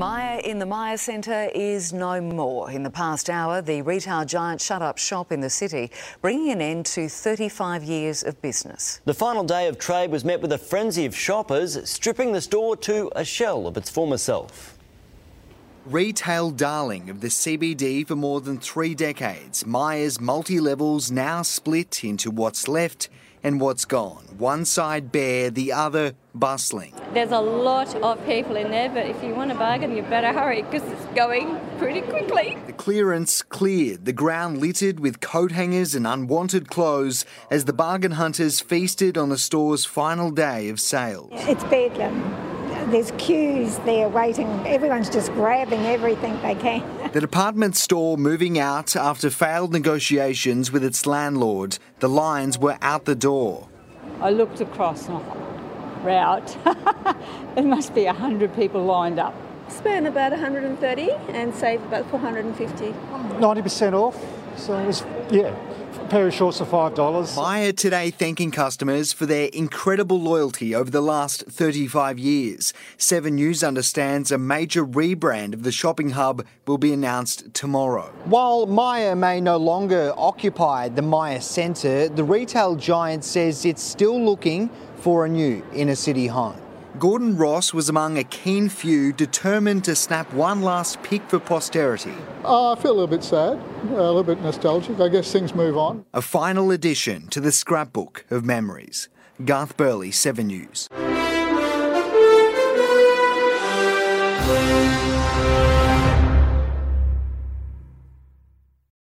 in the Myer Centre is no more. In the past hour, the retail giant shut up shop in the city, bringing an end to 35 years of business. The final day of trade was met with a frenzy of shoppers, stripping the store to a shell of its former self. Retail darling of the CBD for more than three decades, Myer's multi levels now split into what's left and what's gone. One side bare, the other bustling. There's a lot of people in there, but if you want to bargain, you better hurry because it's going pretty quickly. The clearance cleared, the ground littered with coat hangers and unwanted clothes as the bargain hunters feasted on the store's final day of sales. It's bedlam. There's queues there waiting. Everyone's just grabbing everything they can. The department store moving out after failed negotiations with its landlord. The lines were out the door. I looked across and I thought, route. there must be 100 people lined up. Spent about 130 and saved about 450. 90% off. So it was, yeah, a pair of shorts for $5. Myer today thanking customers for their incredible loyalty over the last 35 years. Seven News understands a major rebrand of the shopping hub will be announced tomorrow. While Myer may no longer occupy the Myer Centre, the retail giant says it's still looking for a new inner city home. Gordon Ross was among a keen few determined to snap one last pick for posterity. Uh, I feel a little bit sad, a little bit nostalgic. I guess things move on. A final addition to the scrapbook of memories. Garth Burley, 7 News.